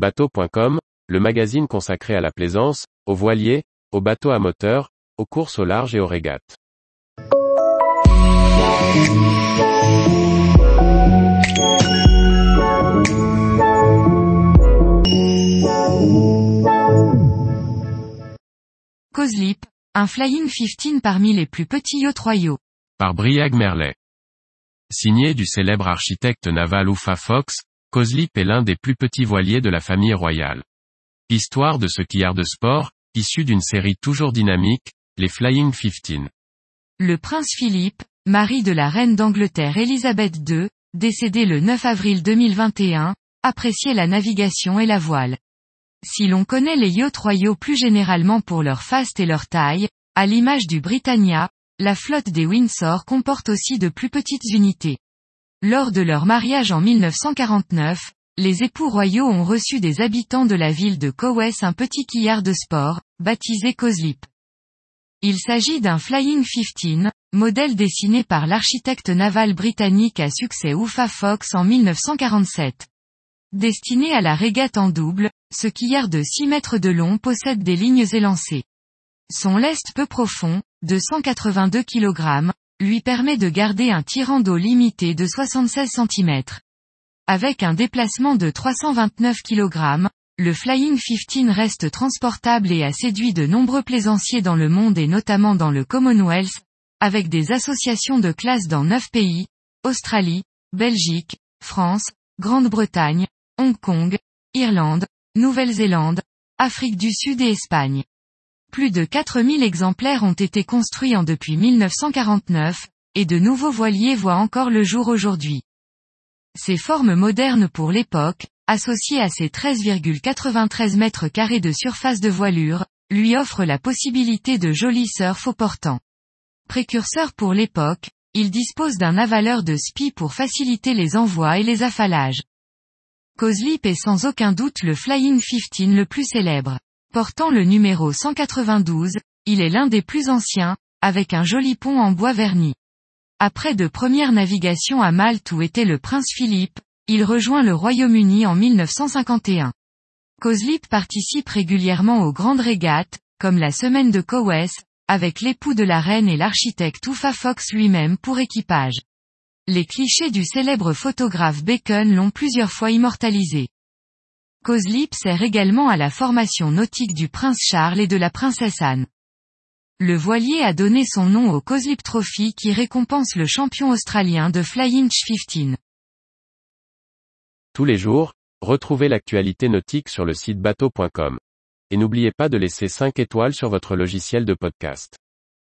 Bateau.com, le magazine consacré à la plaisance, aux voiliers, aux bateaux à moteur, aux courses au large et aux régates. Coslip, un Flying 15 parmi les plus petits yachts royaux. Par Briag Merlet. Signé du célèbre architecte naval Uffa Fox, Coslip est l'un des plus petits voiliers de la famille royale. Histoire de ce quillard de sport, issu d'une série toujours dynamique, les Flying 15. Le prince Philippe, mari de la reine d'Angleterre Elisabeth II, décédé le 9 avril 2021, appréciait la navigation et la voile. Si l'on connaît les yachts royaux plus généralement pour leur faste et leur taille, à l'image du Britannia, la flotte des Windsor comporte aussi de plus petites unités. Lors de leur mariage en 1949, les époux royaux ont reçu des habitants de la ville de Cowes un petit quillard de sport, baptisé Coslip. Il s'agit d'un Flying 15, modèle dessiné par l'architecte naval britannique à succès Uffa Fox en 1947. Destiné à la régate en double, ce quillard de 6 mètres de long possède des lignes élancées. Son lest peu profond, de 182 kg, lui permet de garder un tirant d'eau limité de 76 cm. Avec un déplacement de 329 kg, le Flying 15 reste transportable et a séduit de nombreux plaisanciers dans le monde et notamment dans le Commonwealth, avec des associations de classe dans 9 pays, Australie, Belgique, France, Grande-Bretagne, Hong Kong, Irlande, Nouvelle-Zélande, Afrique du Sud et Espagne. Plus de 4000 exemplaires ont été construits en depuis 1949, et de nouveaux voiliers voient encore le jour aujourd'hui. Ces formes modernes pour l'époque, associées à ses 13,93 mètres carrés de surface de voilure, lui offrent la possibilité de jolis surf au portant. Précurseur pour l'époque, il dispose d'un avaleur de spi pour faciliter les envois et les affalages. Coslip est sans aucun doute le Flying 15 le plus célèbre. Portant le numéro 192, il est l'un des plus anciens, avec un joli pont en bois verni. Après de premières navigations à Malte où était le prince Philippe, il rejoint le Royaume-Uni en 1951. Coslip participe régulièrement aux grandes régates, comme la semaine de Cowes, avec l'époux de la reine et l'architecte Uffa Fox lui-même pour équipage. Les clichés du célèbre photographe Bacon l'ont plusieurs fois immortalisé. Coslip sert également à la formation nautique du prince Charles et de la princesse Anne. Le voilier a donné son nom au Coslip Trophy qui récompense le champion australien de Flying 15. Tous les jours, retrouvez l'actualité nautique sur le site bateau.com. Et n'oubliez pas de laisser 5 étoiles sur votre logiciel de podcast.